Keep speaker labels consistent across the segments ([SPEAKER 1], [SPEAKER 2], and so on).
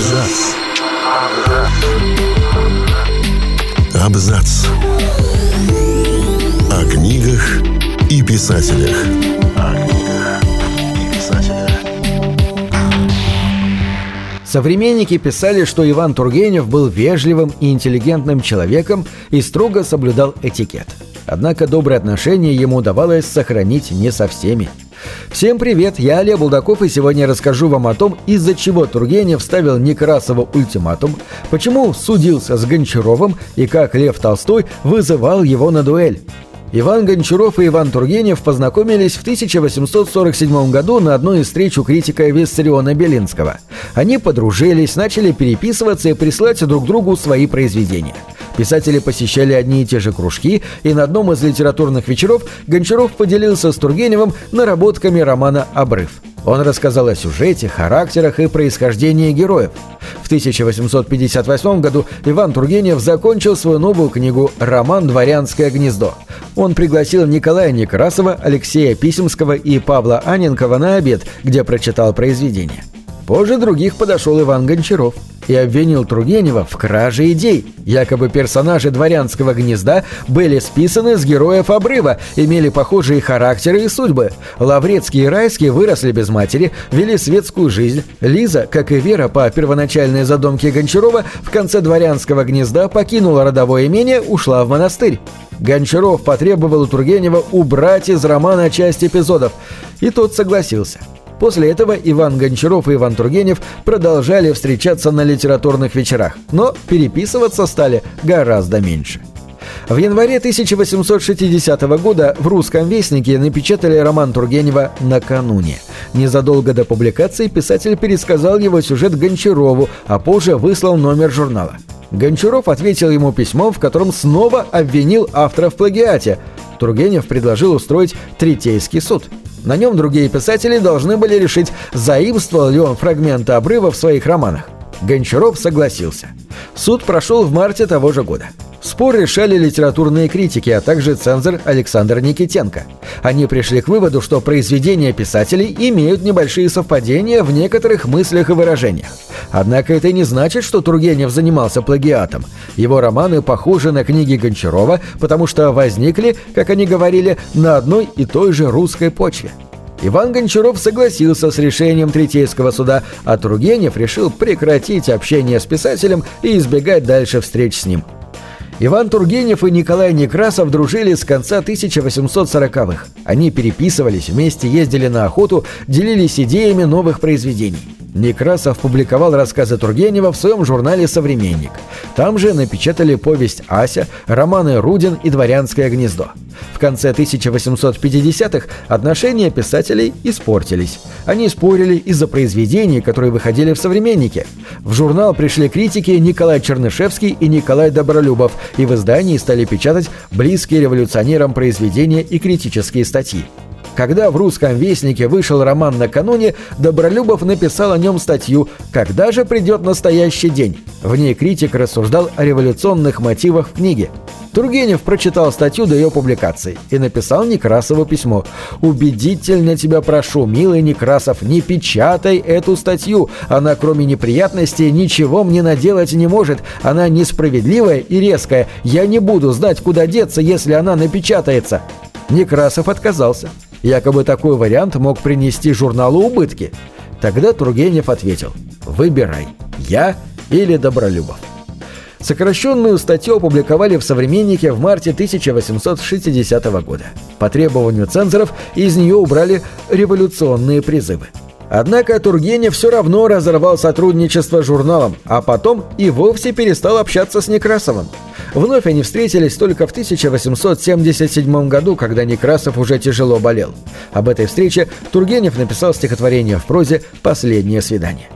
[SPEAKER 1] Абзац. Абзац. О книгах и писателях. О книгах и писателях.
[SPEAKER 2] Современники писали, что Иван Тургенев был вежливым и интеллигентным человеком и строго соблюдал этикет. Однако добрые отношения ему удавалось сохранить не со всеми. Всем привет, я Олег Булдаков и сегодня расскажу вам о том, из-за чего Тургенев ставил Некрасову ультиматум, почему судился с Гончаровым и как Лев Толстой вызывал его на дуэль. Иван Гончаров и Иван Тургенев познакомились в 1847 году на одной из встреч у критика Виссариона Белинского. Они подружились, начали переписываться и присылать друг другу свои произведения. Писатели посещали одни и те же кружки, и на одном из литературных вечеров Гончаров поделился с Тургеневым наработками романа «Обрыв». Он рассказал о сюжете, характерах и происхождении героев. В 1858 году Иван Тургенев закончил свою новую книгу «Роман «Дворянское гнездо». Он пригласил Николая Некрасова, Алексея Писемского и Павла Аненкова на обед, где прочитал произведение. Позже других подошел Иван Гончаров и обвинил Тургенева в краже идей. Якобы персонажи дворянского гнезда были списаны с героев обрыва, имели похожие характеры и судьбы. Лаврецкий и Райский выросли без матери, вели светскую жизнь. Лиза, как и Вера по первоначальной задумке Гончарова, в конце дворянского гнезда покинула родовое имение, ушла в монастырь. Гончаров потребовал у Тургенева убрать из романа часть эпизодов, и тот согласился. После этого Иван Гончаров и Иван Тургенев продолжали встречаться на литературных вечерах, но переписываться стали гораздо меньше. В январе 1860 года в «Русском вестнике» напечатали роман Тургенева «Накануне». Незадолго до публикации писатель пересказал его сюжет Гончарову, а позже выслал номер журнала. Гончаров ответил ему письмом, в котором снова обвинил автора в плагиате. Тургенев предложил устроить третейский суд – на нем другие писатели должны были решить, заимствовал ли он фрагменты обрыва в своих романах. Гончаров согласился. Суд прошел в марте того же года. Спор решали литературные критики, а также цензор Александр Никитенко. Они пришли к выводу, что произведения писателей имеют небольшие совпадения в некоторых мыслях и выражениях. Однако это не значит, что Тургенев занимался плагиатом. Его романы похожи на книги Гончарова, потому что возникли, как они говорили, на одной и той же русской почве. Иван Гончаров согласился с решением Третейского суда, а Тургенев решил прекратить общение с писателем и избегать дальше встреч с ним. Иван Тургенев и Николай Некрасов дружили с конца 1840-х. Они переписывались, вместе ездили на охоту, делились идеями новых произведений. Некрасов публиковал рассказы Тургенева в своем журнале «Современник». Там же напечатали повесть «Ася», романы «Рудин» и «Дворянское гнездо». В конце 1850-х отношения писателей испортились. Они спорили из-за произведений, которые выходили в «Современнике». В журнал пришли критики Николай Чернышевский и Николай Добролюбов, и в издании стали печатать близкие революционерам произведения и критические статьи. Когда в «Русском вестнике» вышел роман накануне, Добролюбов написал о нем статью «Когда же придет настоящий день?». В ней критик рассуждал о революционных мотивах в книге. Тургенев прочитал статью до ее публикации и написал Некрасову письмо. «Убедительно тебя прошу, милый Некрасов, не печатай эту статью. Она, кроме неприятностей, ничего мне наделать не может. Она несправедливая и резкая. Я не буду знать, куда деться, если она напечатается». Некрасов отказался. Якобы такой вариант мог принести журналу убытки. Тогда Тургенев ответил «Выбирай, я или Добролюбов». Сокращенную статью опубликовали в «Современнике» в марте 1860 года. По требованию цензоров из нее убрали революционные призывы. Однако Тургенев все равно разорвал сотрудничество с журналом, а потом и вовсе перестал общаться с Некрасовым. Вновь они встретились только в 1877 году, когда Некрасов уже тяжело болел. Об этой встрече Тургенев написал стихотворение в прозе «Последнее свидание».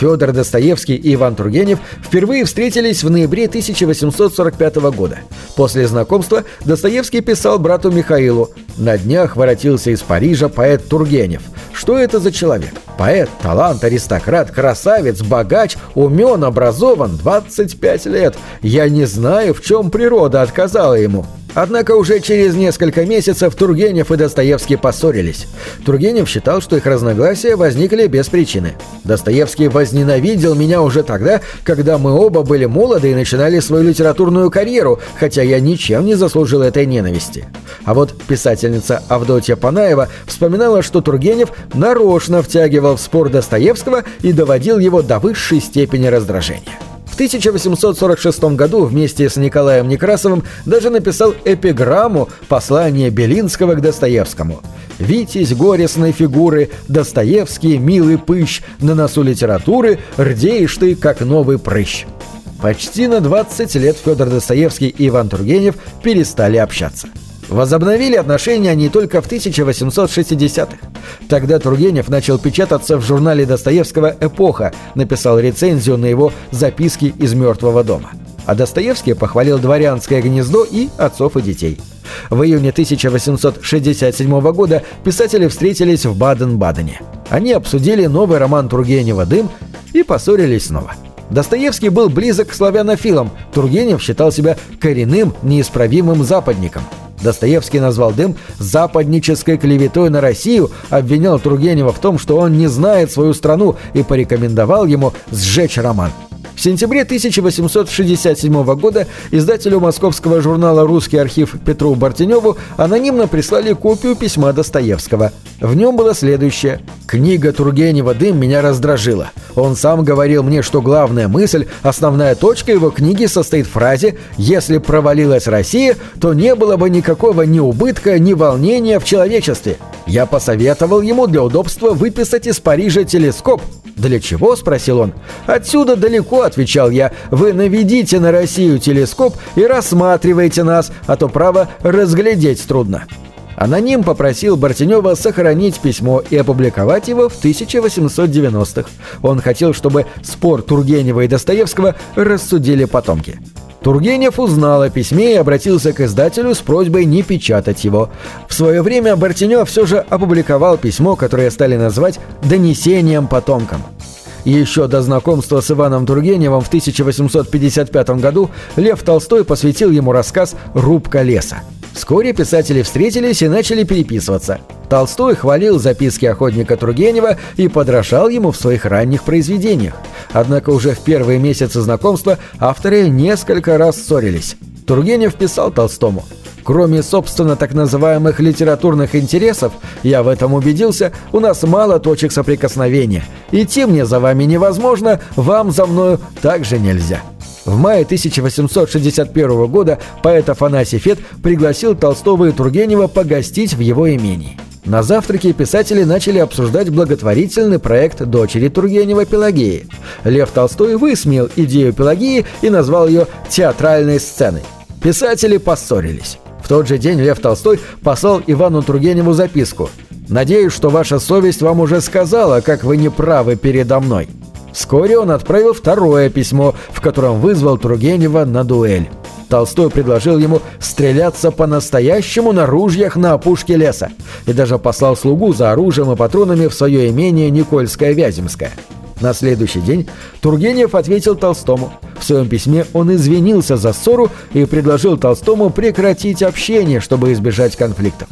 [SPEAKER 2] Федор Достоевский и Иван Тургенев впервые встретились в ноябре 1845 года. После знакомства Достоевский писал брату Михаилу «На днях воротился из Парижа поэт Тургенев. Что это за человек? Поэт, талант, аристократ, красавец, богач, умен, образован, 25 лет. Я не знаю, в чем природа отказала ему». Однако уже через несколько месяцев Тургенев и Достоевский поссорились. Тургенев считал, что их разногласия возникли без причины. Достоевский возненавидел меня уже тогда, когда мы оба были молоды и начинали свою литературную карьеру, хотя я ничем не заслужил этой ненависти. А вот писательница Авдотья Панаева вспоминала, что Тургенев нарочно втягивал в спор Достоевского и доводил его до высшей степени раздражения. 1846 году вместе с Николаем Некрасовым даже написал эпиграмму «Послание Белинского к Достоевскому». «Витязь горестной фигуры, Достоевский, милый пыщ, на носу литературы, рдеешь ты, как новый прыщ». Почти на 20 лет Федор Достоевский и Иван Тургенев перестали общаться. Возобновили отношения они только в 1860-х. Тогда Тургенев начал печататься в журнале Достоевского «Эпоха», написал рецензию на его «Записки из мертвого дома». А Достоевский похвалил «Дворянское гнездо» и «Отцов и детей». В июне 1867 года писатели встретились в Баден-Бадене. Они обсудили новый роман Тургенева «Дым» и поссорились снова. Достоевский был близок к славянофилам, Тургенев считал себя коренным, неисправимым западником – Достоевский назвал дым западнической клеветой на Россию, обвинял Тургенева в том, что он не знает свою страну и порекомендовал ему сжечь роман. В сентябре 1867 года издателю московского журнала «Русский архив» Петру Бартеневу анонимно прислали копию письма Достоевского. В нем было следующее. «Книга Тургенева «Дым» меня раздражила. Он сам говорил мне, что главная мысль, основная точка его книги состоит в фразе «Если провалилась Россия, то не было бы никакого ни убытка, ни волнения в человечестве». Я посоветовал ему для удобства выписать из Парижа телескоп, «Для чего?» – спросил он. «Отсюда далеко», – отвечал я. «Вы наведите на Россию телескоп и рассматривайте нас, а то, право, разглядеть трудно». Аноним попросил Бартенева сохранить письмо и опубликовать его в 1890-х. Он хотел, чтобы спор Тургенева и Достоевского рассудили потомки. Тургенев узнал о письме и обратился к издателю с просьбой не печатать его. В свое время Бартенев все же опубликовал письмо, которое стали назвать «донесением потомкам». Еще до знакомства с Иваном Тургеневым в 1855 году Лев Толстой посвятил ему рассказ «Рубка леса». Вскоре писатели встретились и начали переписываться. Толстой хвалил записки охотника Тургенева и подражал ему в своих ранних произведениях. Однако уже в первые месяцы знакомства авторы несколько раз ссорились. Тургенев писал Толстому Кроме, собственно, так называемых литературных интересов, я в этом убедился, у нас мало точек соприкосновения. Идти мне за вами невозможно, вам за мною также нельзя. В мае 1861 года поэт Афанасий Фет пригласил Толстого и Тургенева погостить в его имении. На завтраке писатели начали обсуждать благотворительный проект дочери Тургенева Пелагеи. Лев Толстой высмеял идею Пелагеи и назвал ее «театральной сценой». Писатели поссорились. В тот же день Лев Толстой послал Ивану Тургеневу записку «Надеюсь, что ваша совесть вам уже сказала, как вы не правы передо мной». Вскоре он отправил второе письмо, в котором вызвал Тургенева на дуэль. Толстой предложил ему стреляться по-настоящему на ружьях на опушке леса и даже послал слугу за оружием и патронами в свое имение Никольское-Вяземское. На следующий день Тургенев ответил Толстому. В своем письме он извинился за ссору и предложил Толстому прекратить общение, чтобы избежать конфликтов.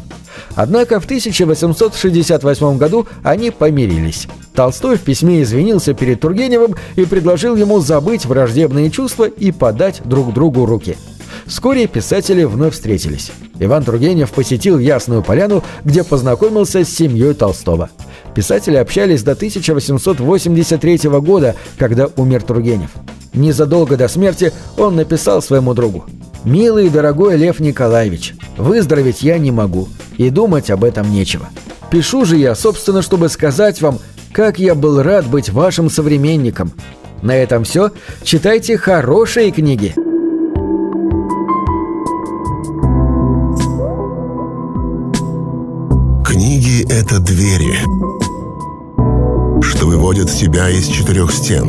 [SPEAKER 2] Однако в 1868 году они помирились. Толстой в письме извинился перед Тургеневым и предложил ему забыть враждебные чувства и подать друг другу руки. Вскоре писатели вновь встретились. Иван Тургенев посетил Ясную Поляну, где познакомился с семьей Толстого. Писатели общались до 1883 года, когда умер Тургенев. Незадолго до смерти он написал своему другу «Милый и дорогой Лев Николаевич, выздороветь я не могу, и думать об этом нечего. Пишу же я, собственно, чтобы сказать вам, как я был рад быть вашим современником. На этом все. Читайте хорошие книги».
[SPEAKER 1] Книги — это двери, что выводят тебя из четырех стен.